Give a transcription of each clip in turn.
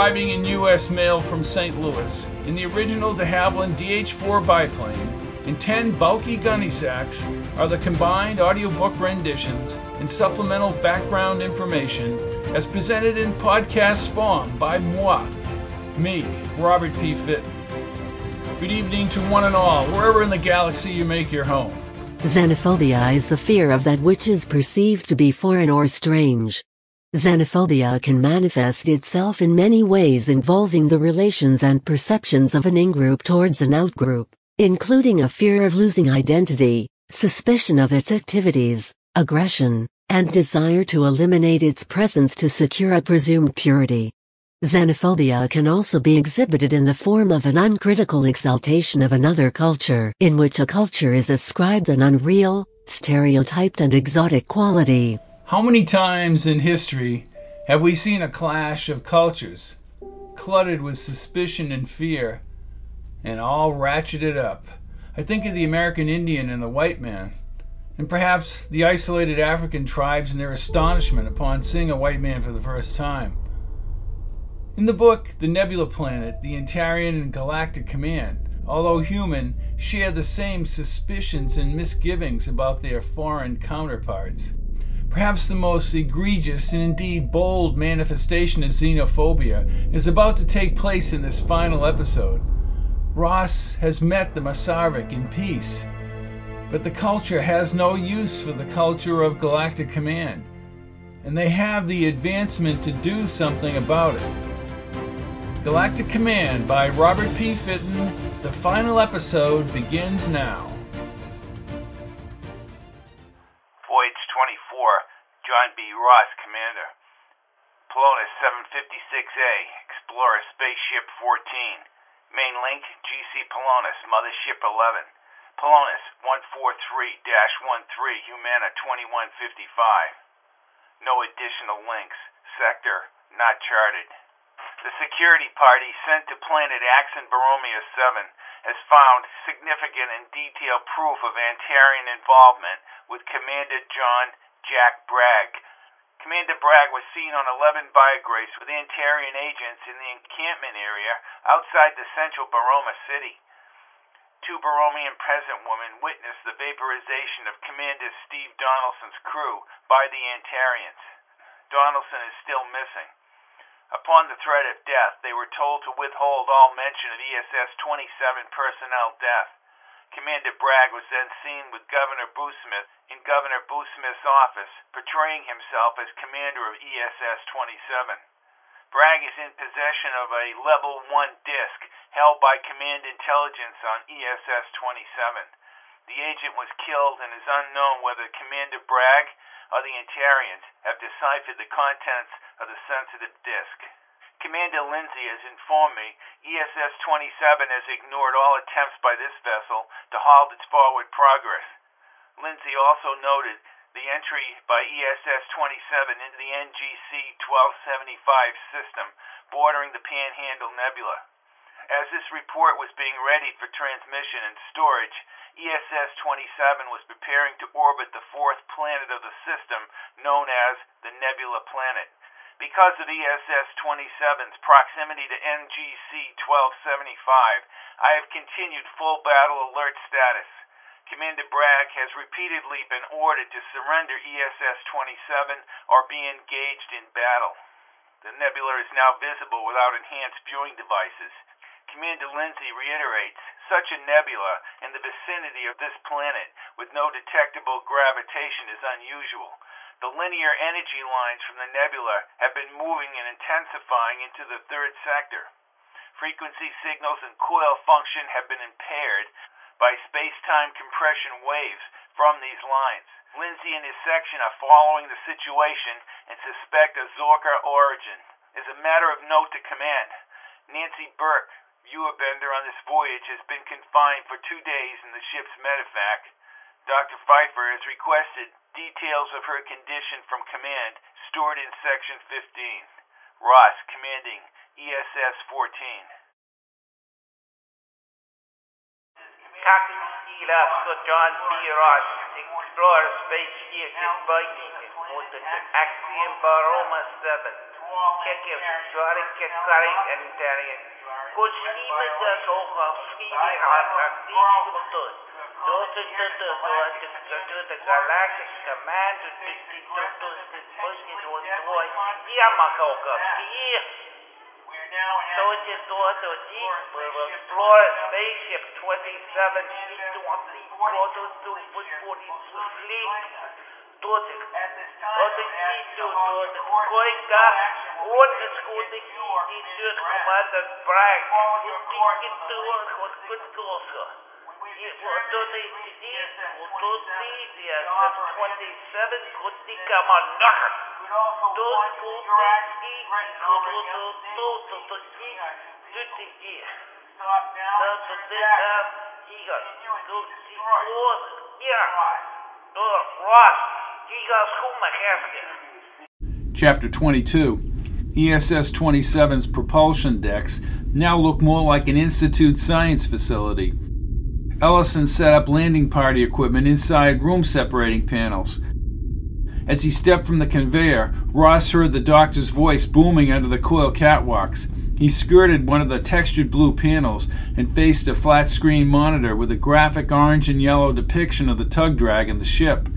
arriving in U.S. mail from St. Louis in the original de Havilland DH-4 biplane and 10 bulky gunny sacks are the combined audiobook renditions and supplemental background information as presented in podcast form by moi, me, Robert P. Fitton. Good evening to one and all, wherever in the galaxy you make your home. Xenophobia is the fear of that which is perceived to be foreign or strange. Xenophobia can manifest itself in many ways involving the relations and perceptions of an in-group towards an out-group, including a fear of losing identity, suspicion of its activities, aggression, and desire to eliminate its presence to secure a presumed purity. Xenophobia can also be exhibited in the form of an uncritical exaltation of another culture in which a culture is ascribed an unreal, stereotyped and exotic quality. How many times in history have we seen a clash of cultures, cluttered with suspicion and fear, and all ratcheted up? I think of the American Indian and the white man, and perhaps the isolated African tribes and their astonishment upon seeing a white man for the first time. In the book, The Nebula Planet, the Antarian and Galactic Command, although human, share the same suspicions and misgivings about their foreign counterparts. Perhaps the most egregious and indeed bold manifestation of xenophobia is about to take place in this final episode. Ross has met the Masarvik in peace, but the culture has no use for the culture of Galactic Command, and they have the advancement to do something about it. Galactic Command by Robert P. Fitton, the final episode begins now. Polonus 756A, Explorer Spaceship 14. Main link, GC Polonus, Mothership 11. Polonus 143-13, Humana 2155. No additional links. Sector, not charted. The security party sent to planet Axon Boromeo 7 has found significant and detailed proof of Antarian involvement with Commander John Jack Bragg. Commander Bragg was seen on 11 Biograce with Antarian agents in the encampment area outside the central Baroma city. Two Baromian peasant women witnessed the vaporization of Commander Steve Donaldson's crew by the Antarians. Donaldson is still missing. Upon the threat of death, they were told to withhold all mention of ESS 27 personnel death. Commander Bragg was then seen with Governor Boosmith in Governor Boosmith's office, portraying himself as commander of ESS 27. Bragg is in possession of a Level 1 disc held by Command Intelligence on ESS 27. The agent was killed and is unknown whether Commander Bragg or the Antarians have deciphered the contents of the sensitive disc. Commander Lindsay has informed me ESS 27 has ignored all attempts by this vessel to halt its forward progress. Lindsay also noted the entry by ESS 27 into the NGC 1275 system bordering the Panhandle Nebula. As this report was being readied for transmission and storage, ESS 27 was preparing to orbit the fourth planet of the system known as the Nebula Planet. Because of ESS 27's proximity to NGC 1275, I have continued full battle alert status. Commander Bragg has repeatedly been ordered to surrender ESS 27 or be engaged in battle. The nebula is now visible without enhanced viewing devices. Commander Lindsay reiterates such a nebula in the vicinity of this planet with no detectable gravitation is unusual the linear energy lines from the nebula have been moving and intensifying into the third sector. Frequency signals and coil function have been impaired by space-time compression waves from these lines. Lindsay and his section are following the situation and suspect a Zorka origin. As a matter of note to command, Nancy Burke, viewer bender on this voyage, has been confined for two days in the ship's medevac. Dr. Pfeiffer has requested details of her condition from command stored in section 15. Ross, commanding ESS 14. Captain Stila, Sir John B. Ross, Explorer Spaceship Viking, Axiom Baroma 7. Keke, Jari Kekari and Darian. Coach Skiba does over skiing on a beach Those are the to the Galactic Command to the was boy Yamakoka. Here. So it's just door to deep. We'll explore spaceship 27 east to one. Go to 240 fleet. Totek. Totek isto tot koika. What is goed ik die deur gemaakt dat braak. Goed ik door goed goed koso. Tot ik die tot die die 27 goed die kan maar nog. Tot goed die goed tot tot tot tot die tot die die. Dat tot dit daar hier. Tot die door. Ja. Door Ross. Chapter 22 ESS 27's propulsion decks now look more like an Institute science facility. Ellison set up landing party equipment inside room separating panels. As he stepped from the conveyor, Ross heard the doctor's voice booming under the coil catwalks. He skirted one of the textured blue panels and faced a flat screen monitor with a graphic orange and yellow depiction of the tug drag and the ship.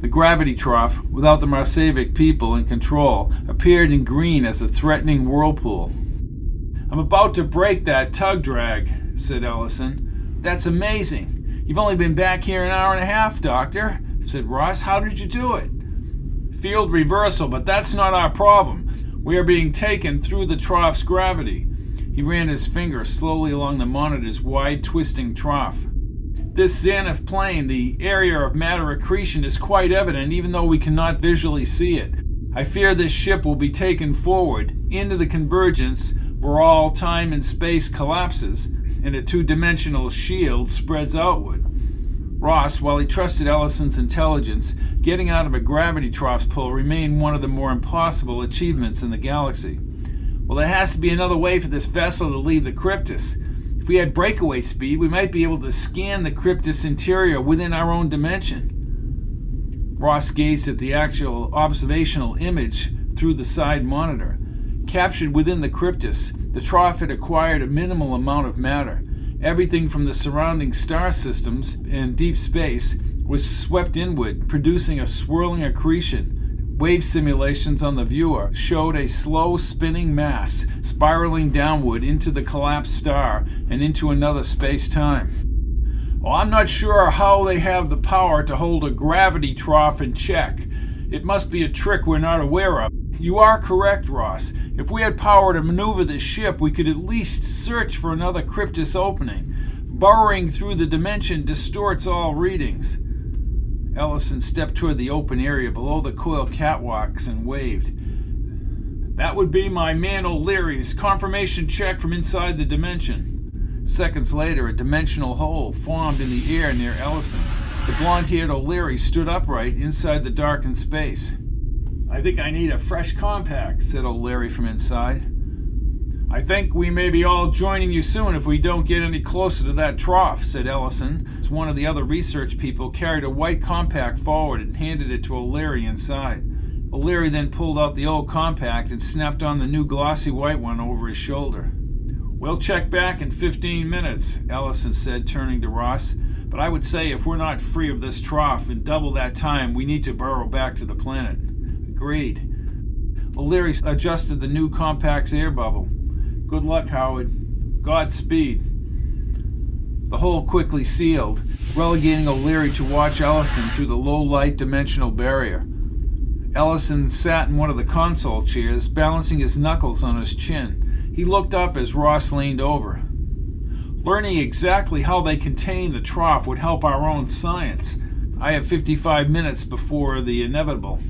The gravity trough, without the Marsevic people in control, appeared in green as a threatening whirlpool. I'm about to break that tug drag, said Ellison. That's amazing. You've only been back here an hour and a half, Doctor, said Ross. How did you do it? Field reversal, but that's not our problem. We are being taken through the trough's gravity. He ran his finger slowly along the monitor's wide, twisting trough. This Xanaf plane, the area of matter accretion, is quite evident even though we cannot visually see it. I fear this ship will be taken forward into the convergence where all time and space collapses and a two dimensional shield spreads outward. Ross, while he trusted Ellison's intelligence, getting out of a gravity trough pull remained one of the more impossible achievements in the galaxy. Well, there has to be another way for this vessel to leave the Kryptis. If we had breakaway speed, we might be able to scan the Kryptis interior within our own dimension. Ross gazed at the actual observational image through the side monitor. Captured within the Kryptis, the trough had acquired a minimal amount of matter. Everything from the surrounding star systems and deep space was swept inward, producing a swirling accretion Wave simulations on the viewer showed a slow spinning mass spiraling downward into the collapsed star and into another space time. Well, I'm not sure how they have the power to hold a gravity trough in check. It must be a trick we're not aware of. You are correct, Ross. If we had power to maneuver this ship, we could at least search for another Kryptis opening. Burrowing through the dimension distorts all readings. Ellison stepped toward the open area below the coil catwalks and waved. That would be my man O'Leary's confirmation check from inside the dimension. Seconds later, a dimensional hole formed in the air near Ellison. The blond haired O'Leary stood upright inside the darkened space. I think I need a fresh compact, said O'Leary from inside. I think we may be all joining you soon if we don't get any closer to that trough, said Ellison, as one of the other research people carried a white compact forward and handed it to O'Leary inside. O'Leary then pulled out the old compact and snapped on the new glossy white one over his shoulder. We'll check back in 15 minutes, Ellison said, turning to Ross. But I would say if we're not free of this trough in double that time, we need to burrow back to the planet. Agreed. O'Leary adjusted the new compact's air bubble. Good luck, Howard. Godspeed. The hole quickly sealed, relegating O'Leary to watch Ellison through the low light dimensional barrier. Ellison sat in one of the console chairs, balancing his knuckles on his chin. He looked up as Ross leaned over. Learning exactly how they contain the trough would help our own science. I have 55 minutes before the inevitable.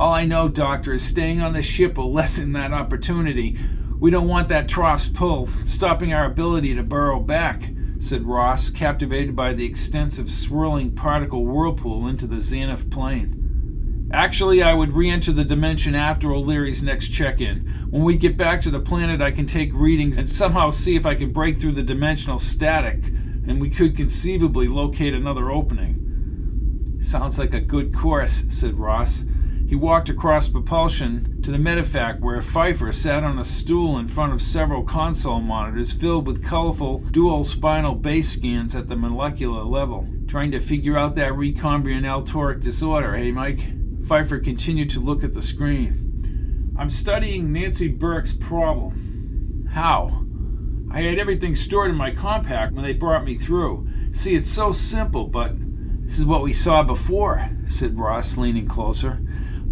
All I know, Doctor, is staying on the ship will lessen that opportunity. We don't want that trough's pull stopping our ability to burrow back, said Ross, captivated by the extensive swirling particle whirlpool into the Xanaf plane. Actually, I would re enter the dimension after O'Leary's next check in. When we get back to the planet, I can take readings and somehow see if I can break through the dimensional static, and we could conceivably locate another opening. Sounds like a good course, said Ross. He walked across propulsion to the medevac where Pfeiffer sat on a stool in front of several console monitors filled with colorful dual spinal base scans at the molecular level, trying to figure out that recambrian altoric disorder, hey Mike? Pfeiffer continued to look at the screen. I'm studying Nancy Burke's problem. How? I had everything stored in my compact when they brought me through. See, it's so simple, but this is what we saw before, said Ross, leaning closer.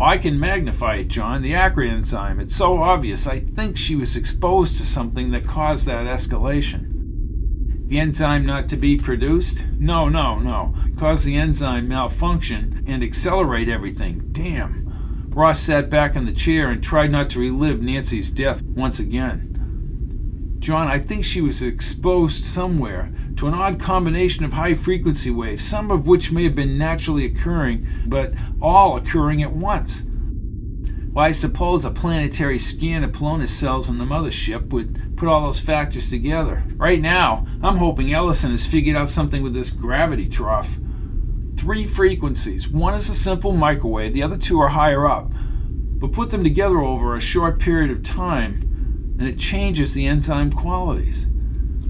I can magnify it, John. The acrid enzyme. It's so obvious. I think she was exposed to something that caused that escalation. The enzyme not to be produced? No, no, no. Cause the enzyme malfunction and accelerate everything. Damn. Ross sat back in the chair and tried not to relive Nancy's death once again. John, I think she was exposed somewhere to an odd combination of high frequency waves, some of which may have been naturally occurring, but all occurring at once. Well, I suppose a planetary scan of Polonis cells on the mothership would put all those factors together. Right now, I'm hoping Ellison has figured out something with this gravity trough. Three frequencies. One is a simple microwave, the other two are higher up. But put them together over a short period of time, and it changes the enzyme qualities.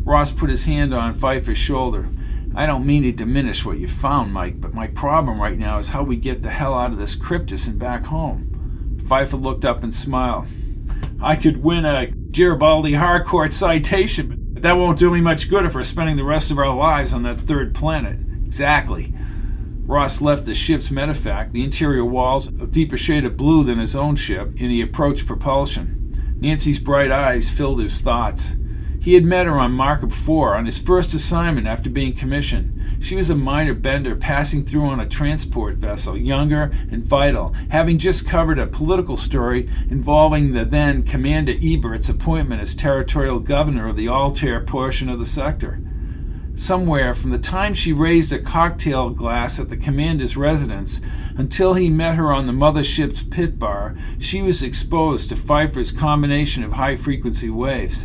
Ross put his hand on Pfeiffer's shoulder. I don't mean to diminish what you found, Mike, but my problem right now is how we get the hell out of this cryptus and back home. Pfeiffer looked up and smiled. I could win a Garibaldi Harcourt citation, but that won't do me much good if we're spending the rest of our lives on that third planet. Exactly. Ross left the ship's medevac, the interior walls a deeper shade of blue than his own ship, and he approached propulsion. Nancy's bright eyes filled his thoughts. He had met her on Markup 4 on his first assignment after being commissioned. She was a minor bender passing through on a transport vessel, younger and vital, having just covered a political story involving the then Commander Ebert's appointment as territorial governor of the Altair portion of the sector. Somewhere from the time she raised a cocktail glass at the commander's residence until he met her on the mothership's pit bar, she was exposed to Pfeiffer's combination of high frequency waves.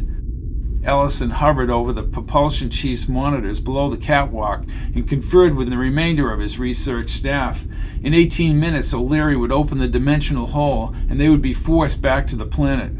Ellison hovered over the propulsion chief's monitors below the catwalk and conferred with the remainder of his research staff. In 18 minutes, O'Leary would open the dimensional hole and they would be forced back to the planet.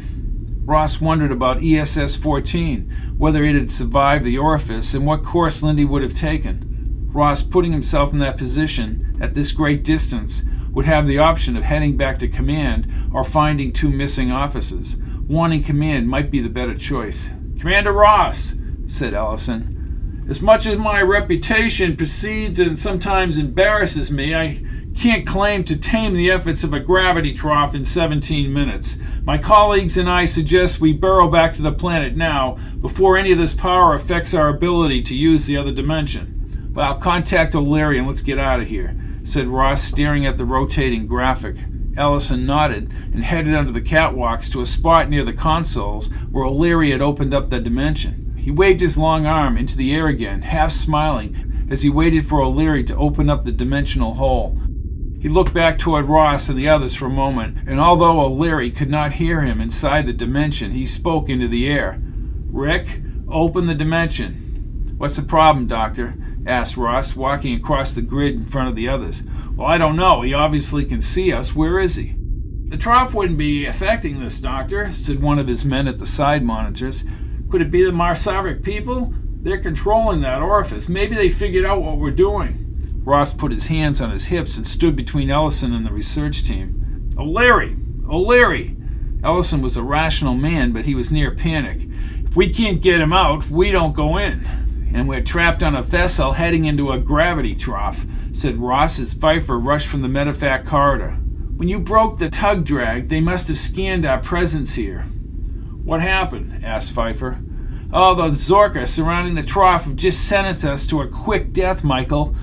Ross wondered about ESS 14, whether it had survived the orifice, and what course Lindy would have taken. Ross, putting himself in that position at this great distance, would have the option of heading back to command or finding two missing officers. In command might be the better choice. Commander Ross, said Ellison, as much as my reputation precedes and sometimes embarrasses me, I can't claim to tame the efforts of a gravity trough in 17 minutes. My colleagues and I suggest we burrow back to the planet now before any of this power affects our ability to use the other dimension. Well, contact O'Leary and let's get out of here, said Ross, staring at the rotating graphic. Ellison nodded and headed under the catwalks to a spot near the consoles where O'Leary had opened up the dimension. He waved his long arm into the air again, half smiling, as he waited for O'Leary to open up the dimensional hole. He looked back toward Ross and the others for a moment, and although O'Leary could not hear him inside the dimension, he spoke into the air. Rick, open the dimension. What's the problem, Doctor? asked Ross, walking across the grid in front of the others. Well, I don't know. He obviously can see us. Where is he? The trough wouldn't be affecting this, Doctor, said one of his men at the side monitors. Could it be the Marsavik people? They're controlling that orifice. Maybe they figured out what we're doing. Ross put his hands on his hips and stood between Ellison and the research team. Oh, O'Leary! O'Leary! Oh, Ellison was a rational man, but he was near panic. If we can't get him out, we don't go in. And we're trapped on a vessel heading into a gravity trough, said Ross as Pfeiffer rushed from the medevac corridor. When you broke the tug drag, they must have scanned our presence here. What happened? asked Pfeiffer. Oh, the Zorka surrounding the trough have just sentenced us to a quick death, Michael.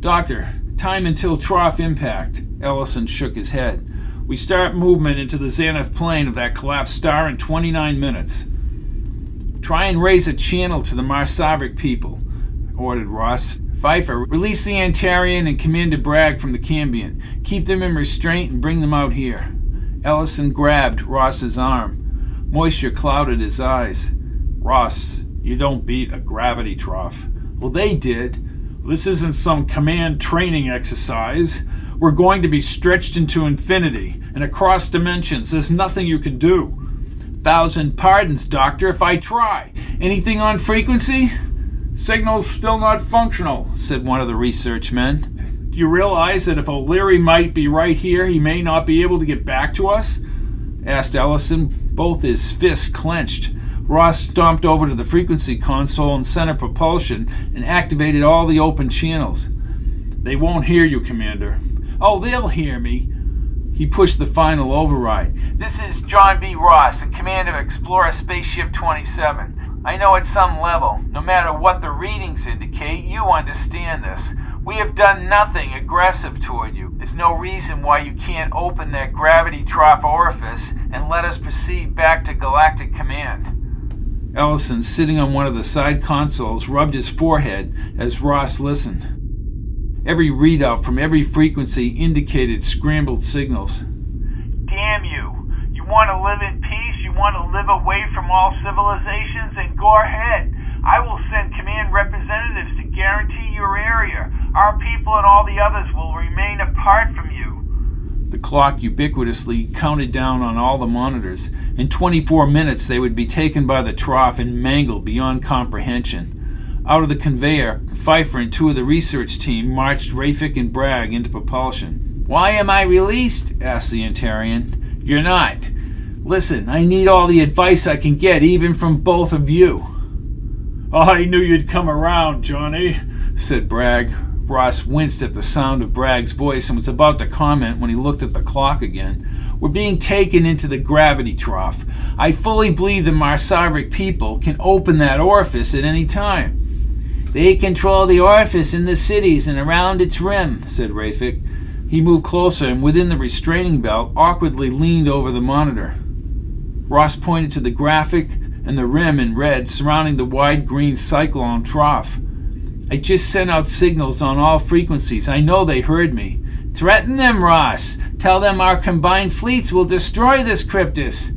Doctor, time until trough impact. Ellison shook his head. We start movement into the zenith plane of that collapsed star in 29 minutes. Try and raise a channel to the Marsavik people, ordered Ross. Pfeiffer, release the Antarian and Commander Bragg from the Cambion. Keep them in restraint and bring them out here. Ellison grabbed Ross's arm. Moisture clouded his eyes. Ross, you don't beat a gravity trough. Well, they did. This isn't some command training exercise. We're going to be stretched into infinity and across dimensions. There's nothing you can do. Thousand pardons, Doctor, if I try. Anything on frequency? Signal's still not functional, said one of the research men. Do you realize that if O'Leary might be right here, he may not be able to get back to us? asked Ellison, both his fists clenched. Ross stomped over to the frequency console and center propulsion and activated all the open channels. They won't hear you, Commander. Oh, they'll hear me. He pushed the final override. This is John B. Ross, in command of Explorer Spaceship 27. I know at some level, no matter what the readings indicate, you understand this. We have done nothing aggressive toward you. There's no reason why you can't open that gravity trough orifice and let us proceed back to Galactic Command. Ellison, sitting on one of the side consoles, rubbed his forehead as Ross listened. Every readout from every frequency indicated scrambled signals. Damn you! You want to live in want to live away from all civilizations? Then go ahead. I will send command representatives to guarantee your area. Our people and all the others will remain apart from you. The clock ubiquitously counted down on all the monitors. In 24 minutes, they would be taken by the trough and mangled beyond comprehension. Out of the conveyor, Pfeiffer and two of the research team marched Rafik and Bragg into propulsion. Why am I released? asked the Antarian. You're not. Listen, I need all the advice I can get, even from both of you. I knew you'd come around, Johnny, said Bragg, Ross winced at the sound of Bragg's voice and was about to comment when he looked at the clock again. We're being taken into the gravity trough. I fully believe the Marsavrik people can open that orifice at any time. They control the orifice in the cities and around its rim, said Rafik. He moved closer and within the restraining belt awkwardly leaned over the monitor. Ross pointed to the graphic and the rim in red surrounding the wide green cyclone trough. I just sent out signals on all frequencies. I know they heard me. Threaten them, Ross. Tell them our combined fleets will destroy this Kryptis.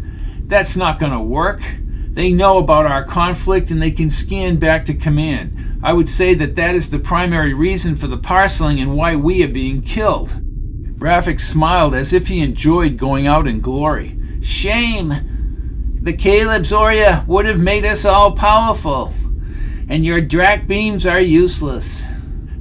That's not going to work. They know about our conflict and they can scan back to command. I would say that that is the primary reason for the parceling and why we are being killed. Rafik smiled as if he enjoyed going out in glory. Shame. The Caleb Zoria would have made us all powerful and your Drak beams are useless.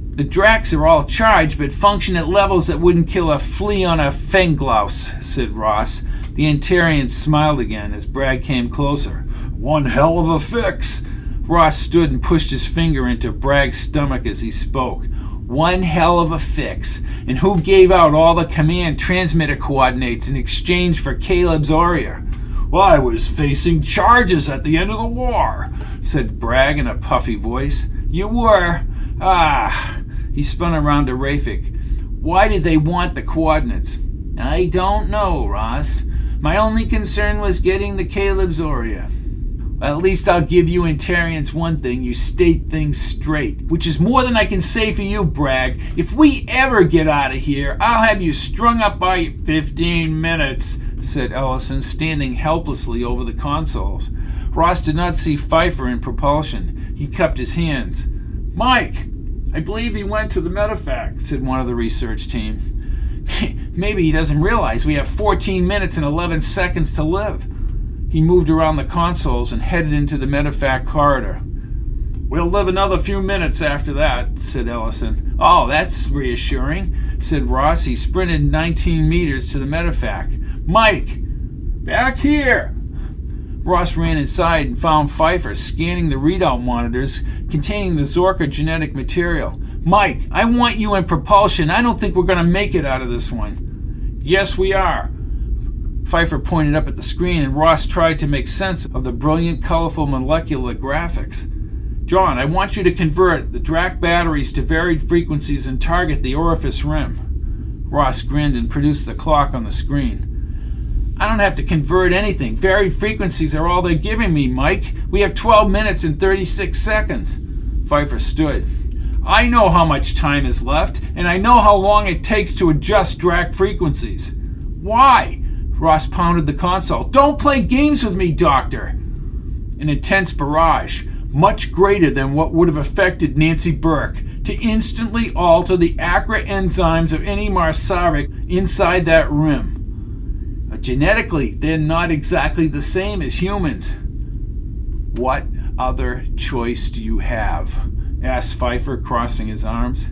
The Draks are all charged, but function at levels that wouldn't kill a flea on a Fenglaus, said Ross. The Antarian smiled again as Bragg came closer. One hell of a fix. Ross stood and pushed his finger into Bragg's stomach as he spoke. One hell of a fix. And who gave out all the command transmitter coordinates in exchange for Caleb Zoria? I was facing charges at the end of the war, said Bragg in a puffy voice. You were? Ah. He spun around to Rafik. Why did they want the coordinates? I don't know, Ross. My only concern was getting the Caleb Zoria. At least I'll give you and Antarians one thing you state things straight, which is more than I can say for you, Bragg. If we ever get out of here, I'll have you strung up by 15 minutes said Ellison, standing helplessly over the consoles. Ross did not see Pfeiffer in propulsion. He cupped his hands. Mike, I believe he went to the medevac, said one of the research team. Maybe he doesn't realize we have 14 minutes and 11 seconds to live. He moved around the consoles and headed into the medevac corridor. We'll live another few minutes after that, said Ellison. Oh, that's reassuring, said Ross. He sprinted 19 meters to the medevac. Mike! Back here! Ross ran inside and found Pfeiffer scanning the readout monitors containing the Zorka genetic material. Mike, I want you in propulsion. I don't think we're going to make it out of this one. Yes, we are. Pfeiffer pointed up at the screen, and Ross tried to make sense of the brilliant, colorful molecular graphics. John, I want you to convert the Drak batteries to varied frequencies and target the orifice rim. Ross grinned and produced the clock on the screen. I don't have to convert anything. Varied frequencies are all they're giving me, Mike. We have 12 minutes and 36 seconds. Pfeiffer stood. I know how much time is left, and I know how long it takes to adjust Drak frequencies. Why? Ross pounded the console. Don't play games with me, Doctor. An intense barrage, much greater than what would have affected Nancy Burke, to instantly alter the ACRA enzymes of any Marsovic inside that rim. Genetically, they're not exactly the same as humans. What other choice do you have? asked Pfeiffer, crossing his arms.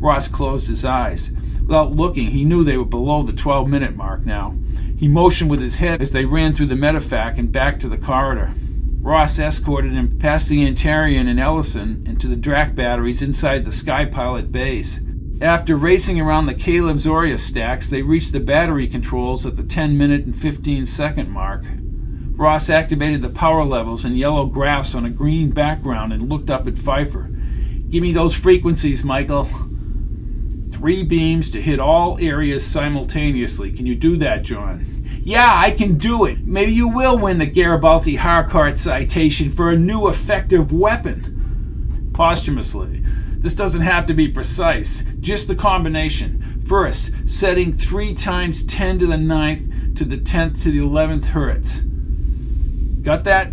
Ross closed his eyes. Without looking, he knew they were below the 12 minute mark now. He motioned with his head as they ran through the medevac and back to the corridor. Ross escorted him past the Antarian and Ellison into the Drak batteries inside the Sky Pilot base. After racing around the Caleb Zoria stacks, they reached the battery controls at the 10 minute and 15 second mark. Ross activated the power levels and yellow graphs on a green background and looked up at Pfeiffer. Give me those frequencies, Michael. Three beams to hit all areas simultaneously. Can you do that, John? Yeah, I can do it. Maybe you will win the Garibaldi Harcourt citation for a new effective weapon. Posthumously. This doesn't have to be precise, just the combination. First, setting 3 times 10 to the 9th to the 10th to the 11th hertz. Got that?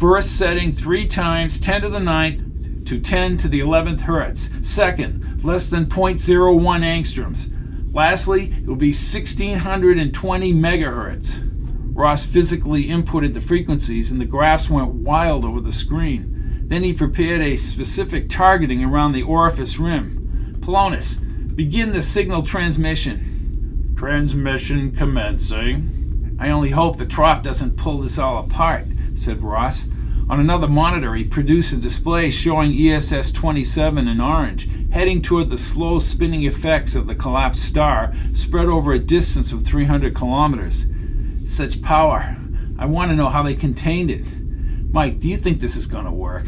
First setting 3 times 10 to the 9th to 10 to the 11th hertz. Second, less than 0.01 angstroms. Lastly, it will be 1620 megahertz. Ross physically inputted the frequencies and the graphs went wild over the screen. Then he prepared a specific targeting around the orifice rim. Polonus, begin the signal transmission. Transmission commencing. I only hope the trough doesn't pull this all apart, said Ross. On another monitor, he produced a display showing ESS 27 in orange, heading toward the slow spinning effects of the collapsed star spread over a distance of 300 kilometers. Such power. I want to know how they contained it. Mike, do you think this is going to work?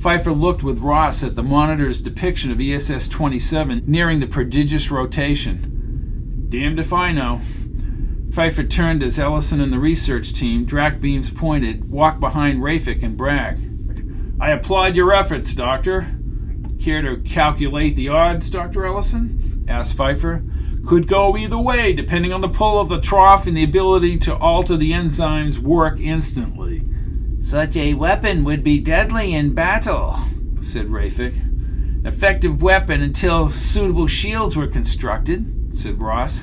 Pfeiffer looked with Ross at the monitor's depiction of ESS 27 nearing the prodigious rotation. Damned if I know. Pfeiffer turned as Ellison and the research team, Drak beams pointed, walked behind Rafik and Bragg. I applaud your efforts, Doctor. Care to calculate the odds, Dr. Ellison? asked Pfeiffer. Could go either way, depending on the pull of the trough and the ability to alter the enzymes work instantly. Such a weapon would be deadly in battle, said Rafik. An effective weapon until suitable shields were constructed, said Ross.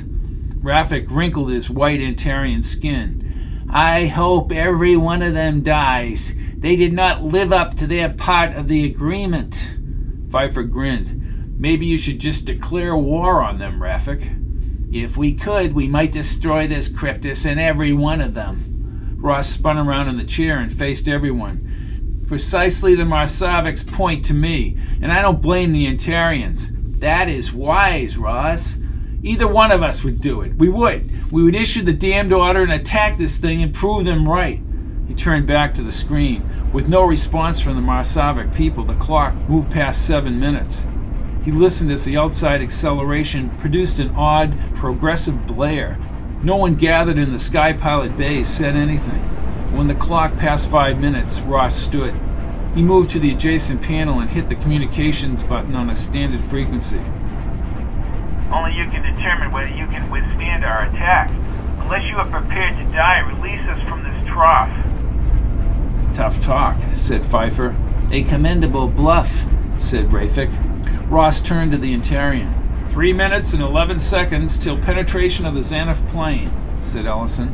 Rafik wrinkled his white Antarian skin. I hope every one of them dies. They did not live up to their part of the agreement. Pfeiffer grinned. Maybe you should just declare war on them, Rafik. If we could, we might destroy this Cryptus and every one of them. Ross spun around in the chair and faced everyone. Precisely the Marsovics point to me, and I don't blame the Antarians. That is wise, Ross. Either one of us would do it. We would. We would issue the damned order and attack this thing and prove them right. He turned back to the screen. With no response from the Marsovic people, the clock moved past seven minutes. He listened as the outside acceleration produced an odd, progressive blare. No one gathered in the Sky Pilot bay said anything. When the clock passed five minutes, Ross stood. He moved to the adjacent panel and hit the communications button on a standard frequency. Only you can determine whether you can withstand our attack. Unless you are prepared to die, release us from this trough. Tough talk, said Pfeiffer. A commendable bluff, said Rafik. Ross turned to the Antarian. Three minutes and eleven seconds till penetration of the Xanath plane, said Ellison.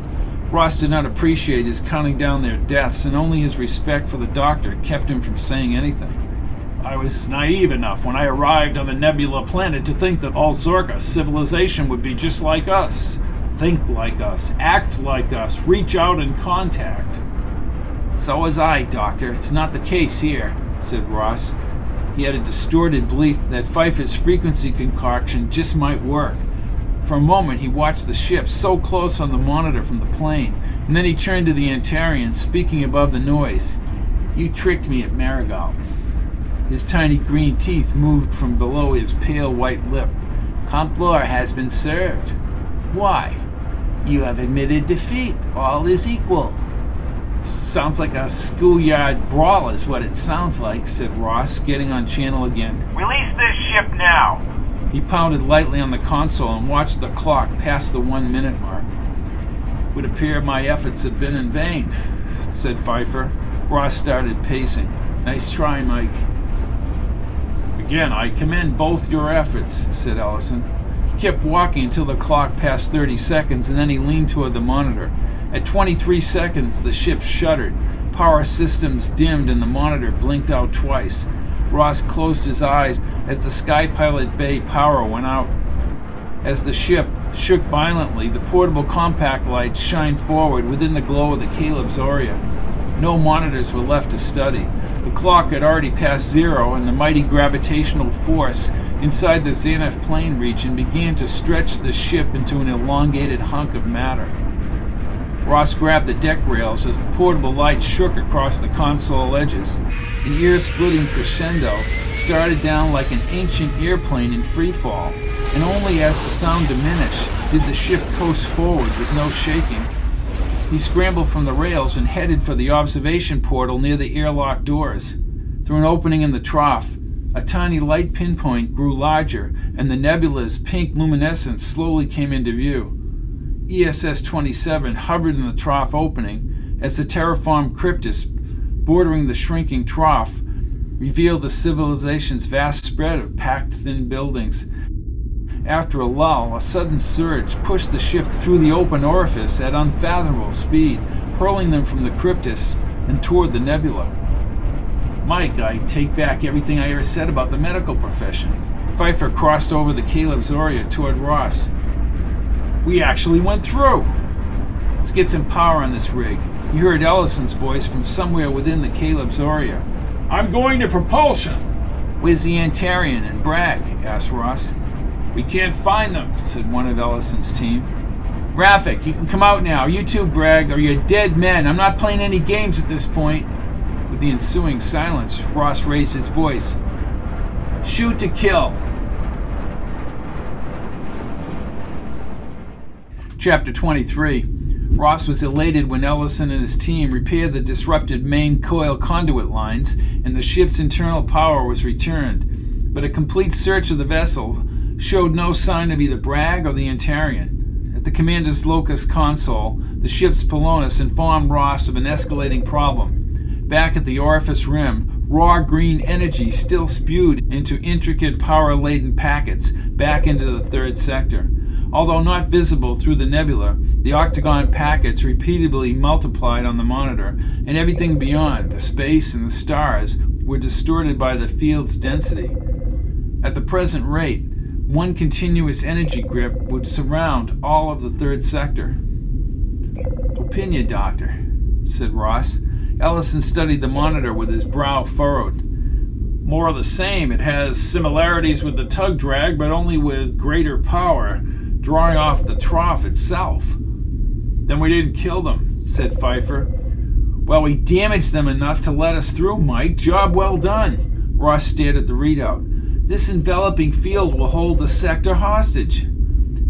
Ross did not appreciate his counting down their deaths, and only his respect for the doctor kept him from saying anything. I was naive enough when I arrived on the Nebula planet to think that all Zorka civilization would be just like us. Think like us, act like us, reach out and contact. So was I, Doctor. It's not the case here, said Ross. He had a distorted belief that Pfeiffer's frequency concoction just might work. For a moment, he watched the ship so close on the monitor from the plane, and then he turned to the Antarian, speaking above the noise. You tricked me at Marigold. His tiny green teeth moved from below his pale white lip. Complore has been served. Why? You have admitted defeat. All is equal. Sounds like a schoolyard brawl, is what it sounds like, said Ross, getting on channel again. Release this ship now! He pounded lightly on the console and watched the clock pass the one minute mark. It would appear my efforts have been in vain, said Pfeiffer. Ross started pacing. Nice try, Mike. Again, I commend both your efforts, said Ellison. He kept walking until the clock passed 30 seconds, and then he leaned toward the monitor. At 23 seconds, the ship shuddered. Power systems dimmed, and the monitor blinked out twice. Ross closed his eyes as the Sky Pilot Bay power went out. As the ship shook violently, the portable compact lights shined forward within the glow of the Caleb Zoria. No monitors were left to study. The clock had already passed zero, and the mighty gravitational force inside the Xanath plane region began to stretch the ship into an elongated hunk of matter. Ross grabbed the deck rails as the portable light shook across the console edges. An ear splitting crescendo started down like an ancient airplane in free fall, and only as the sound diminished did the ship coast forward with no shaking. He scrambled from the rails and headed for the observation portal near the airlock doors. Through an opening in the trough, a tiny light pinpoint grew larger, and the nebula's pink luminescence slowly came into view. ESS 27 hovered in the trough opening as the terraformed cryptus bordering the shrinking trough revealed the civilization's vast spread of packed thin buildings. After a lull, a sudden surge pushed the ship through the open orifice at unfathomable speed, hurling them from the cryptus and toward the nebula. Mike, I take back everything I ever said about the medical profession. Pfeiffer crossed over the Caleb Zoria toward Ross. We actually went through. Let's get some power on this rig. You heard Ellison's voice from somewhere within the Caleb Zoria. I'm going to propulsion. Where's the Antarian and Bragg? asked Ross. We can't find them, said one of Ellison's team. Rafik, you can come out now. You too, Bragg, or you're dead men. I'm not playing any games at this point. With the ensuing silence, Ross raised his voice. Shoot to kill. Chapter 23 Ross was elated when Ellison and his team repaired the disrupted main coil conduit lines and the ship's internal power was returned. But a complete search of the vessel showed no sign of either Bragg or the Antarian. At the commander's locus console, the ship's Polonus informed Ross of an escalating problem. Back at the orifice rim, raw green energy still spewed into intricate power laden packets back into the third sector. Although not visible through the nebula, the octagon packets repeatedly multiplied on the monitor, and everything beyond, the space and the stars, were distorted by the field's density. At the present rate, one continuous energy grip would surround all of the third sector. Opinion, Doctor, said Ross. Ellison studied the monitor with his brow furrowed. More of the same. It has similarities with the tug drag, but only with greater power drawing off the trough itself. Then we didn't kill them, said Pfeiffer. Well, we damaged them enough to let us through, Mike. Job well done. Ross stared at the readout. This enveloping field will hold the sector hostage.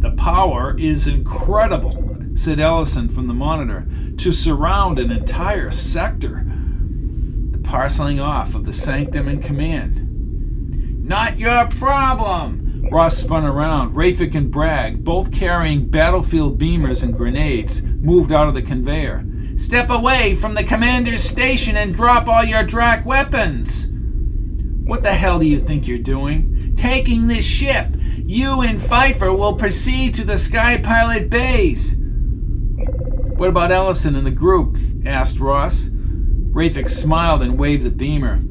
The power is incredible, said Ellison from the monitor, to surround an entire sector. The parceling off of the sanctum in command. Not your problem, Ross spun around. Rafik and Bragg, both carrying battlefield beamers and grenades, moved out of the conveyor. Step away from the commander's station and drop all your Drak weapons! What the hell do you think you're doing? Taking this ship! You and Pfeiffer will proceed to the Sky Pilot Bays! What about Ellison and the group? asked Ross. Rafik smiled and waved the beamer.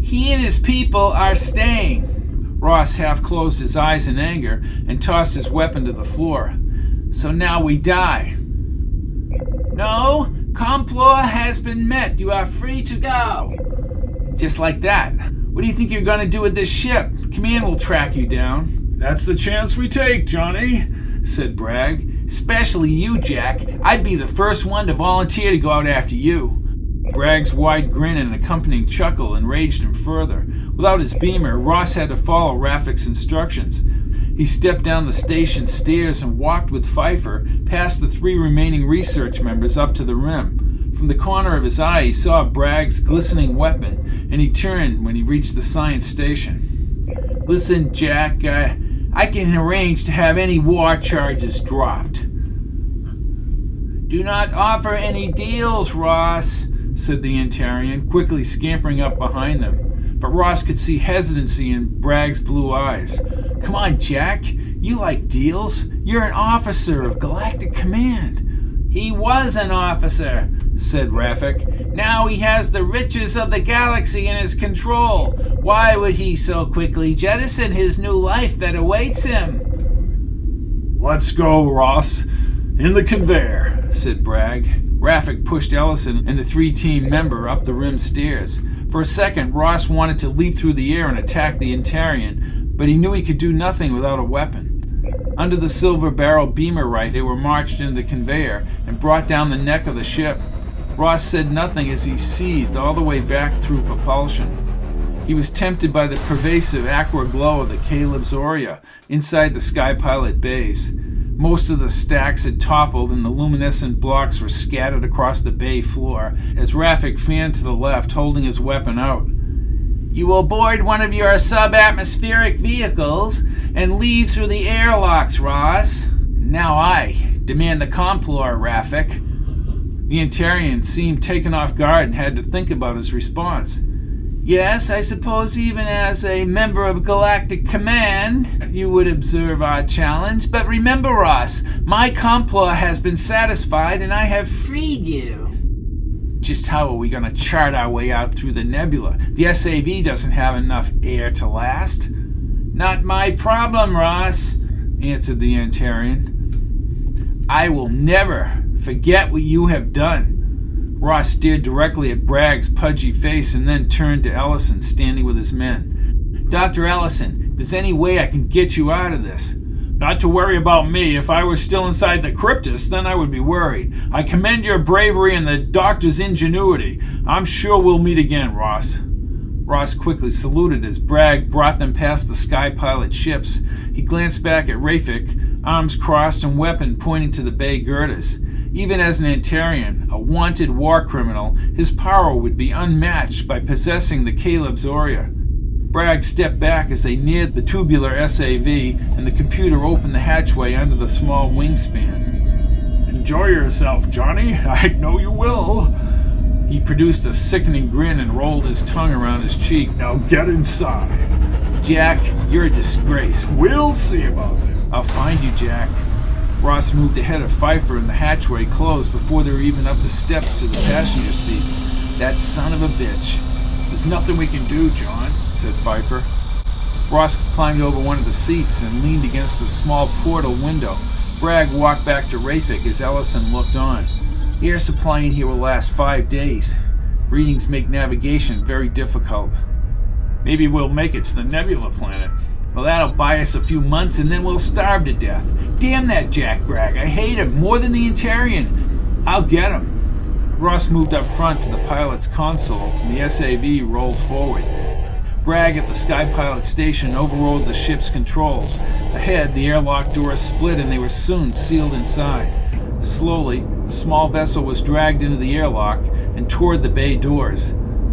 He and his people are staying. Ross half closed his eyes in anger and tossed his weapon to the floor. So now we die. No, Complore has been met. You are free to go. Just like that. What do you think you're going to do with this ship? Command will track you down. That's the chance we take, Johnny, said Bragg. Especially you, Jack. I'd be the first one to volunteer to go out after you. Bragg's wide grin and accompanying chuckle enraged him further. Without his beamer, Ross had to follow Rafik's instructions. He stepped down the station stairs and walked with Pfeiffer past the three remaining research members up to the rim. From the corner of his eye, he saw Bragg's glistening weapon, and he turned when he reached the science station. Listen, Jack, uh, I can arrange to have any war charges dropped. Do not offer any deals, Ross, said the Antarian, quickly scampering up behind them. But Ross could see hesitancy in Bragg's blue eyes. Come on, Jack. You like deals? You're an officer of Galactic Command. He was an officer, said Rafik. Now he has the riches of the galaxy in his control. Why would he so quickly jettison his new life that awaits him? Let's go, Ross. In the conveyor, said Bragg. Rafik pushed Ellison and the three team member up the rim stairs. For a second, Ross wanted to leap through the air and attack the Antarian, but he knew he could do nothing without a weapon. Under the silver barrel beamer rifle, they were marched into the conveyor and brought down the neck of the ship. Ross said nothing as he seethed all the way back through propulsion. He was tempted by the pervasive aqua glow of the Caleb Zoria inside the Sky Pilot bays. Most of the stacks had toppled and the luminescent blocks were scattered across the bay floor as Rafik fanned to the left, holding his weapon out. You will board one of your subatmospheric vehicles and leave through the airlocks, Ross. Now I demand the Complorer, Rafik. The Antarian seemed taken off guard and had to think about his response. Yes, I suppose even as a member of Galactic Command, you would observe our challenge. But remember, Ross, my Complorer has been satisfied and I have freed you. Just how are we going to chart our way out through the nebula? The SAV doesn't have enough air to last. Not my problem, Ross, answered the Antarian. I will never forget what you have done. Ross stared directly at Bragg's pudgy face and then turned to Ellison, standing with his men. Dr. Ellison, there's any way I can get you out of this? Not to worry about me. If I were still inside the cryptus, then I would be worried. I commend your bravery and the doctor's ingenuity. I'm sure we'll meet again, Ross. Ross quickly saluted as Bragg brought them past the sky pilot ships. He glanced back at Rafik, arms crossed and weapon pointing to the bay girders. Even as an Antarian, a wanted war criminal, his power would be unmatched by possessing the Caleb Zoria. Bragg stepped back as they neared the tubular SAV, and the computer opened the hatchway under the small wingspan. Enjoy yourself, Johnny. I know you will. He produced a sickening grin and rolled his tongue around his cheek. Now get inside. Jack, you're a disgrace. We'll see about it. I'll find you, Jack. Ross moved ahead of Pfeiffer and the hatchway closed before they were even up the steps to the passenger seats. That son of a bitch. There's nothing we can do, John, said Pfeiffer. Ross climbed over one of the seats and leaned against the small portal window. Bragg walked back to Rafik as Ellison looked on. Air supply in here will last five days. Readings make navigation very difficult. Maybe we'll make it to the Nebula planet. Well, that'll buy us a few months and then we'll starve to death. Damn that Jack Bragg. I hate him more than the Antarian. I'll get him. Ross moved up front to the pilot's console and the SAV rolled forward. Bragg at the Sky Pilot station overrode the ship's controls. Ahead, the airlock doors split and they were soon sealed inside. Slowly, the small vessel was dragged into the airlock and toward the bay doors.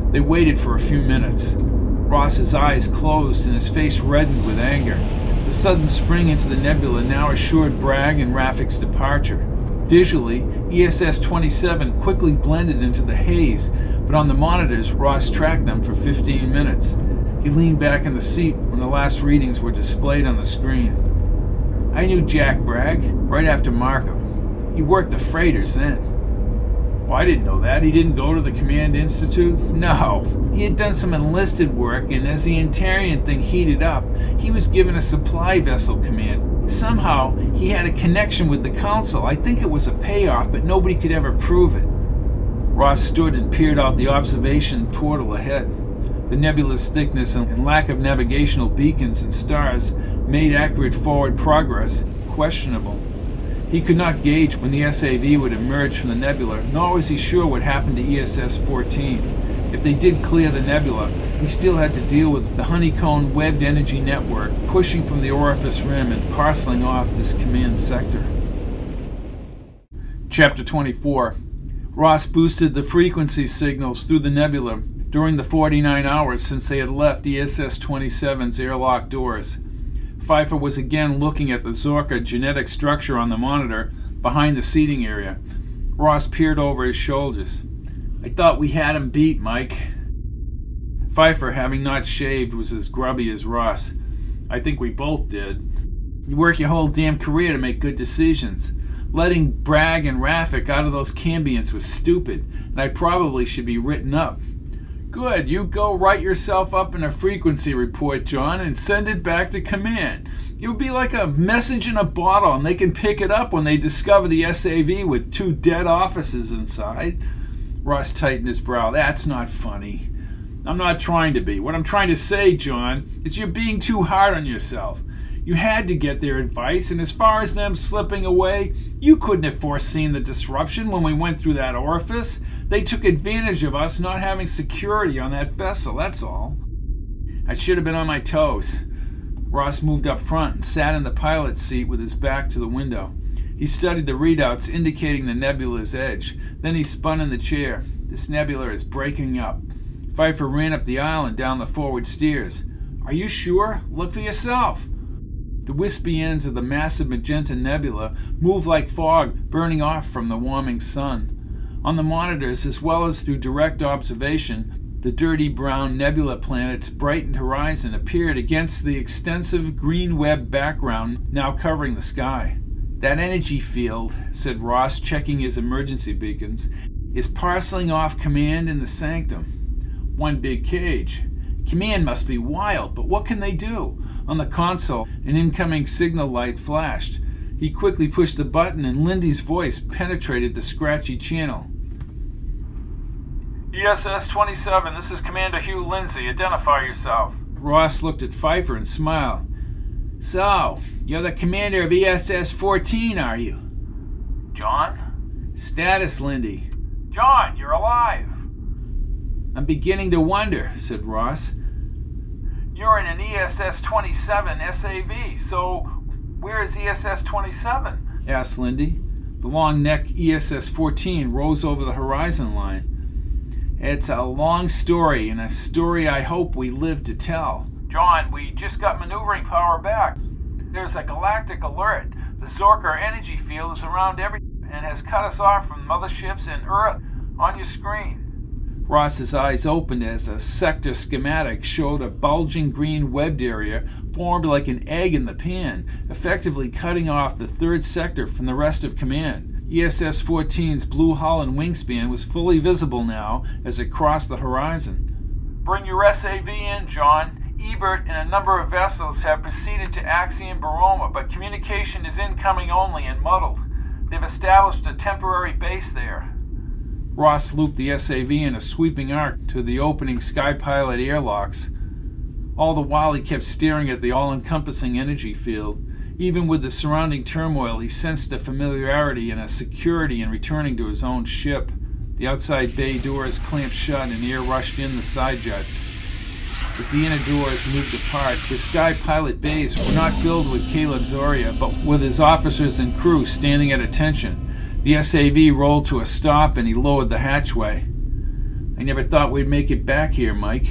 They waited for a few minutes. Ross's eyes closed and his face reddened with anger. The sudden spring into the nebula now assured Bragg and Rafik's departure. Visually, ESS 27 quickly blended into the haze, but on the monitors, Ross tracked them for 15 minutes. He leaned back in the seat when the last readings were displayed on the screen. I knew Jack Bragg right after Markham. He worked the freighters then. Well, I didn't know that. He didn't go to the Command Institute? No. He had done some enlisted work, and as the Antarian thing heated up, he was given a supply vessel command. Somehow, he had a connection with the Council. I think it was a payoff, but nobody could ever prove it. Ross stood and peered out the observation portal ahead. The nebula's thickness and lack of navigational beacons and stars made accurate forward progress questionable. He could not gauge when the SAV would emerge from the nebula, nor was he sure what happened to ESS 14. If they did clear the nebula, he still had to deal with the honeycomb webbed energy network pushing from the orifice rim and parceling off this command sector. Chapter 24 Ross boosted the frequency signals through the nebula during the 49 hours since they had left ESS 27's airlock doors. Pfeiffer was again looking at the Zorka genetic structure on the monitor behind the seating area. Ross peered over his shoulders. I thought we had him beat, Mike. Pfeiffer, having not shaved, was as grubby as Ross. I think we both did. You work your whole damn career to make good decisions. Letting Bragg and Rafik out of those Cambians was stupid, and I probably should be written up. Good, you go write yourself up in a frequency report, John, and send it back to command. You'll be like a message in a bottle, and they can pick it up when they discover the SAV with two dead officers inside. Ross tightened his brow. That's not funny. I'm not trying to be. What I'm trying to say, John, is you're being too hard on yourself. You had to get their advice, and as far as them slipping away, you couldn't have foreseen the disruption when we went through that orifice. They took advantage of us not having security on that vessel, that's all. I should have been on my toes. Ross moved up front and sat in the pilot's seat with his back to the window. He studied the readouts indicating the nebula's edge. Then he spun in the chair. This nebula is breaking up. Pfeiffer ran up the aisle and down the forward stairs. Are you sure? Look for yourself. The wispy ends of the massive magenta nebula move like fog burning off from the warming sun. On the monitors, as well as through direct observation, the dirty brown nebula planet's brightened horizon appeared against the extensive green web background now covering the sky. That energy field, said Ross, checking his emergency beacons, is parceling off command in the sanctum. One big cage. Command must be wild, but what can they do? On the console, an incoming signal light flashed. He quickly pushed the button, and Lindy's voice penetrated the scratchy channel. ESS 27, this is Commander Hugh Lindsay. Identify yourself. Ross looked at Pfeiffer and smiled. So, you're the commander of ESS 14, are you? John? Status, Lindy. John, you're alive. I'm beginning to wonder, said Ross. You're in an ESS 27 SAV, so where is ESS 27? asked Lindy. The long neck ESS 14 rose over the horizon line. It's a long story, and a story I hope we live to tell. John, we just got maneuvering power back. There's a galactic alert. The Zorka energy field is around everything and has cut us off from motherships and Earth on your screen. Ross's eyes opened as a sector schematic showed a bulging green webbed area formed like an egg in the pan, effectively cutting off the third sector from the rest of command. ESS 14's blue hull and wingspan was fully visible now as it crossed the horizon. Bring your SAV in, John. Ebert and a number of vessels have proceeded to Axiom Baroma, but communication is incoming only and muddled. They've established a temporary base there. Ross looped the SAV in a sweeping arc to the opening Sky Pilot airlocks. All the while, he kept staring at the all encompassing energy field. Even with the surrounding turmoil, he sensed a familiarity and a security in returning to his own ship. The outside bay doors clamped shut and air rushed in the side jets. As the inner doors moved apart, the Sky Pilot bays were not filled with Caleb Zoria, but with his officers and crew standing at attention. The SAV rolled to a stop and he lowered the hatchway. I never thought we'd make it back here, Mike.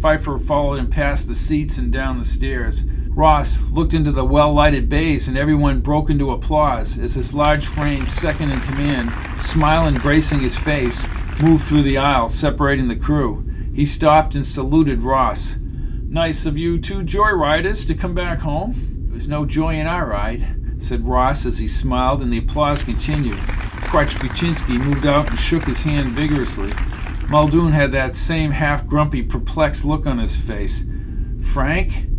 Pfeiffer followed him past the seats and down the stairs. Ross looked into the well lighted bays and everyone broke into applause as his large framed second in command, smile embracing his face, moved through the aisle, separating the crew. He stopped and saluted Ross. Nice of you two joyriders to come back home. There was no joy in our ride, said Ross as he smiled, and the applause continued. Crutch Buczynski moved out and shook his hand vigorously. Muldoon had that same half grumpy, perplexed look on his face. Frank?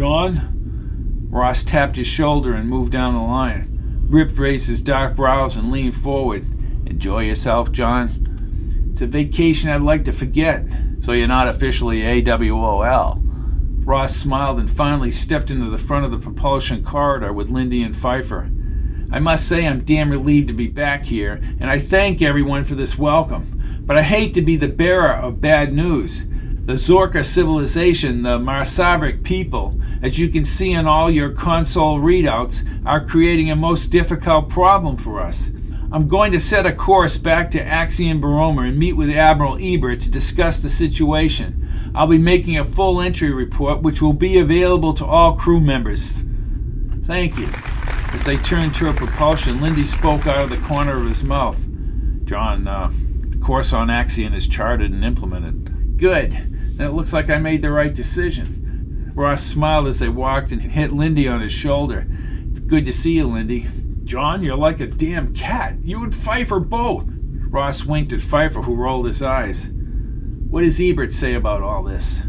John? Ross tapped his shoulder and moved down the line. Rip raised his dark brows and leaned forward. Enjoy yourself, John? It's a vacation I'd like to forget. So you're not officially AWOL. Ross smiled and finally stepped into the front of the propulsion corridor with Lindy and Pfeiffer. I must say I'm damn relieved to be back here, and I thank everyone for this welcome. But I hate to be the bearer of bad news. The Zorka civilization, the Marsavrik people, as you can see in all your console readouts, are creating a most difficult problem for us. I'm going to set a course back to Axiom Baroma and meet with Admiral Ebert to discuss the situation. I'll be making a full entry report, which will be available to all crew members. Thank you. As they turned to toward propulsion, Lindy spoke out of the corner of his mouth. John, uh, the course on Axiom is charted and implemented. Good. It looks like I made the right decision. Ross smiled as they walked and hit Lindy on his shoulder. It's good to see you, Lindy. John, you're like a damn cat. You and Pfeiffer both. Ross winked at Pfeiffer, who rolled his eyes. What does Ebert say about all this?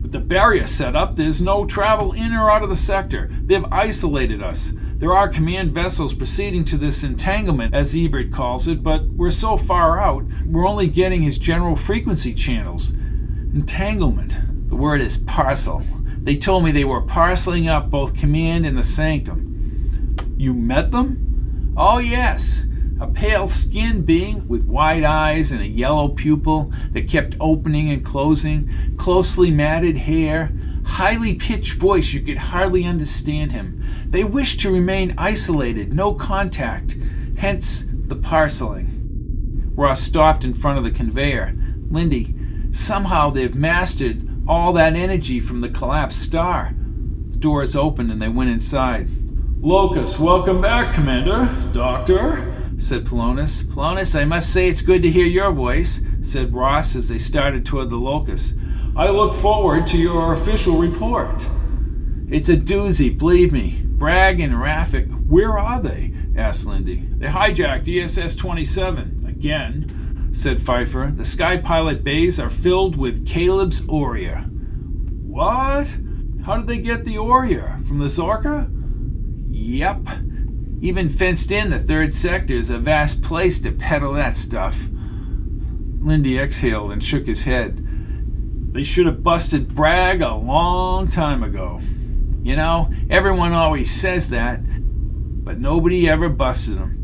With the barrier set up, there's no travel in or out of the sector. They've isolated us. There are command vessels proceeding to this entanglement, as Ebert calls it, but we're so far out, we're only getting his general frequency channels. Entanglement. The word is parcel. They told me they were parceling up both command and the sanctum. You met them? Oh, yes. A pale skinned being with wide eyes and a yellow pupil that kept opening and closing, closely matted hair, highly pitched voice you could hardly understand him. They wished to remain isolated, no contact, hence the parceling. Ross stopped in front of the conveyor. Lindy, somehow they've mastered all that energy from the collapsed star. The doors opened and they went inside. Locus, welcome back, Commander. Doctor, said Polonus. Polonus, I must say it's good to hear your voice, said Ross as they started toward the locus. I look forward to your official report. It's a doozy, believe me. Bragg and Rafik, where are they? asked Lindy. They hijacked ESS 27 again, said Pfeiffer. The sky pilot bays are filled with Caleb's Oria. What? How did they get the Oria? From the Zorka? Yep. Even fenced in the third sector is a vast place to peddle that stuff. Lindy exhaled and shook his head. They should have busted Bragg a long time ago. You know, everyone always says that, but nobody ever busted him.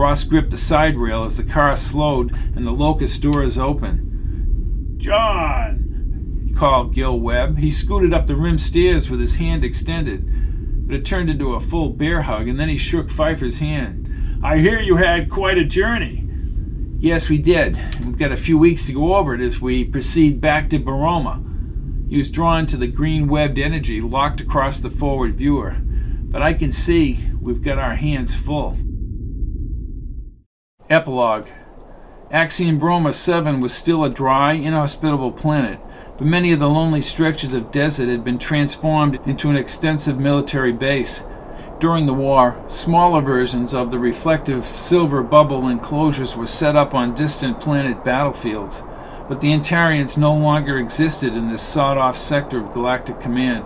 Ross gripped the side rail as the car slowed and the locus doors opened. John! Called Gil Webb. He scooted up the rim stairs with his hand extended, but it turned into a full bear hug, and then he shook Pfeiffer's hand. I hear you had quite a journey. Yes, we did. We've got a few weeks to go over it as we proceed back to Baroma. He was drawn to the green webbed energy locked across the forward viewer. But I can see we've got our hands full. Epilogue Axiom Baroma 7 was still a dry, inhospitable planet, but many of the lonely stretches of desert had been transformed into an extensive military base. During the war, smaller versions of the reflective silver bubble enclosures were set up on distant planet battlefields but the Antarians no longer existed in this sawed off sector of Galactic Command.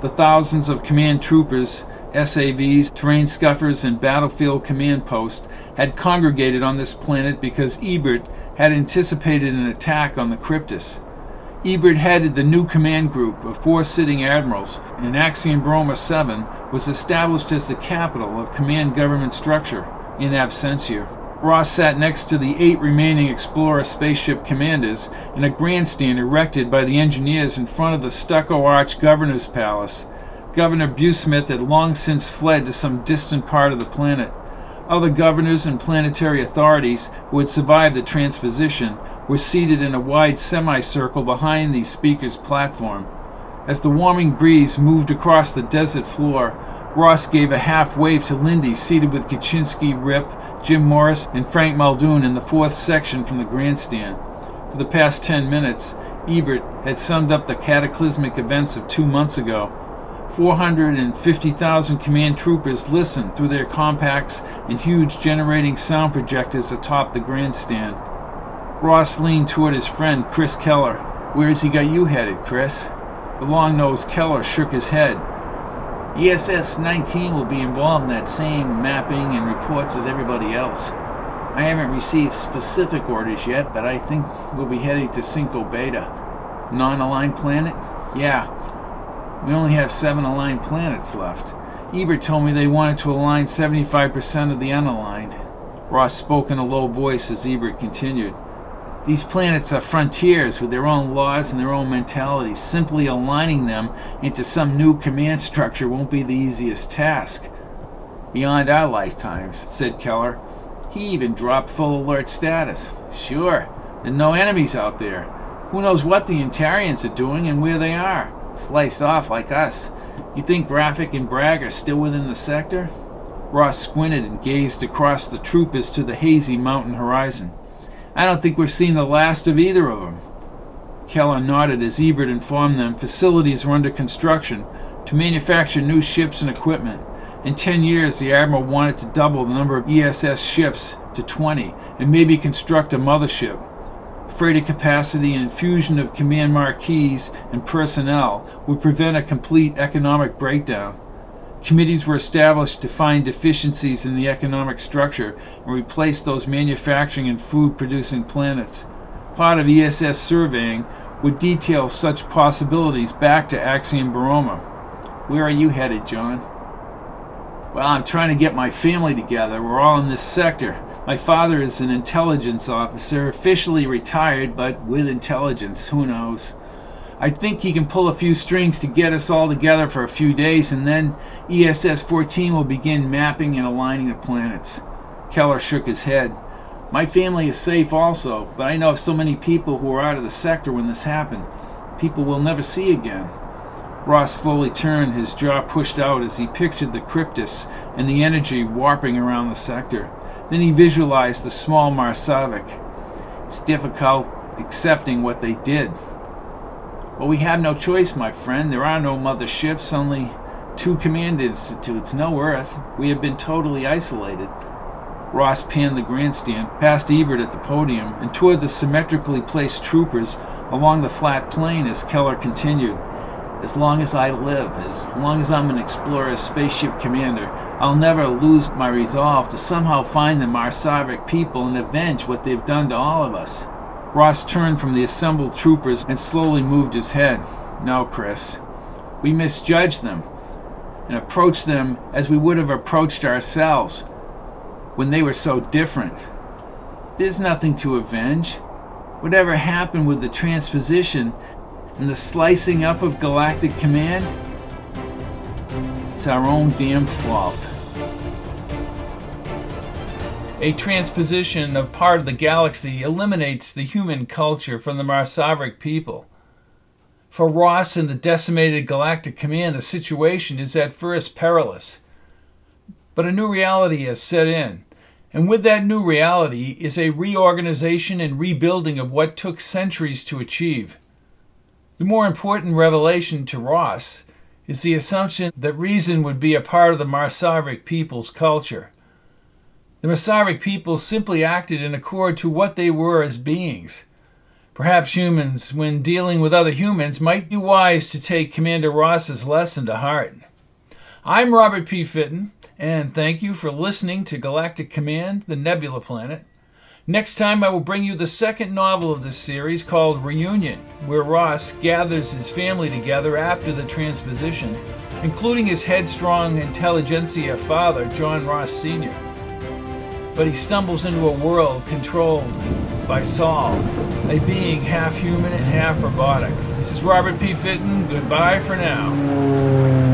The thousands of command troopers, SAVs, terrain scuffers, and battlefield command posts had congregated on this planet because Ebert had anticipated an attack on the Cryptus. Ebert headed the new command group of four sitting admirals, and Axiom Baroma 7 was established as the capital of command government structure in absentia. Ross sat next to the eight remaining Explorer spaceship commanders in a grandstand erected by the engineers in front of the stucco arched governor's palace. Governor Buesmith had long since fled to some distant part of the planet. Other governors and planetary authorities who had survived the transposition were seated in a wide semicircle behind the speaker's platform. As the warming breeze moved across the desert floor, Ross gave a half wave to Lindy, seated with Kaczynski, Rip, Jim Morris, and Frank Muldoon in the fourth section from the grandstand. For the past ten minutes, Ebert had summed up the cataclysmic events of two months ago. 450,000 command troopers listened through their compacts and huge generating sound projectors atop the grandstand. Ross leaned toward his friend, Chris Keller. Where's he got you headed, Chris? The long nosed Keller shook his head. ESS 19 will be involved in that same mapping and reports as everybody else. I haven't received specific orders yet, but I think we'll be heading to Cinco Beta. Non aligned planet? Yeah. We only have seven aligned planets left. Ebert told me they wanted to align 75% of the unaligned. Ross spoke in a low voice as Ebert continued. These planets are frontiers with their own laws and their own mentalities. Simply aligning them into some new command structure won't be the easiest task. Beyond our lifetimes, said Keller. He even dropped full alert status. Sure, there are no enemies out there. Who knows what the Antarians are doing and where they are? Sliced off like us. You think Rafik and Bragg are still within the sector? Ross squinted and gazed across the troopers to the hazy mountain horizon. I don't think we've seen the last of either of them. Keller nodded as Ebert informed them facilities were under construction to manufacture new ships and equipment. In 10 years, the Admiral wanted to double the number of ESS ships to 20 and maybe construct a mothership. Freighter capacity and infusion of command marquees and personnel would prevent a complete economic breakdown. Committees were established to find deficiencies in the economic structure and replace those manufacturing and food producing planets. Part of ESS surveying would detail such possibilities back to Axiom Baroma. Where are you headed, John? Well, I'm trying to get my family together. We're all in this sector. My father is an intelligence officer, officially retired, but with intelligence. Who knows? I think he can pull a few strings to get us all together for a few days, and then ESS 14 will begin mapping and aligning the planets. Keller shook his head. My family is safe also, but I know of so many people who are out of the sector when this happened. People we'll never see again. Ross slowly turned, his jaw pushed out as he pictured the cryptus and the energy warping around the sector. Then he visualized the small Marsavrik. It's difficult accepting what they did. But we have no choice, my friend. There are no mother ships, only two command institutes, no Earth. We have been totally isolated. Ross panned the grandstand, past Ebert at the podium, and toward the symmetrically placed troopers along the flat plain as Keller continued. As long as I live, as long as I'm an explorer spaceship commander, I'll never lose my resolve to somehow find the Marsavrik people and avenge what they've done to all of us. Ross turned from the assembled troopers and slowly moved his head. No, Chris. We misjudged them and approached them as we would have approached ourselves when they were so different. There's nothing to avenge. Whatever happened with the transposition and the slicing up of Galactic Command, it's our own damn fault. A transposition of part of the galaxy eliminates the human culture from the Marsavrik people. For Ross and the decimated Galactic Command, the situation is at first perilous. But a new reality has set in, and with that new reality is a reorganization and rebuilding of what took centuries to achieve. The more important revelation to Ross is the assumption that reason would be a part of the Marsavrik people's culture. The Marsavrik people simply acted in accord to what they were as beings. Perhaps humans, when dealing with other humans, might be wise to take Commander Ross's lesson to heart. I'm Robert P. Fitton, and thank you for listening to Galactic Command, the Nebula Planet. Next time, I will bring you the second novel of this series called Reunion, where Ross gathers his family together after the transposition, including his headstrong intelligentsia father, John Ross Sr but he stumbles into a world controlled by Saul, a being half human and half robotic. This is Robert P. Fitton. Goodbye for now.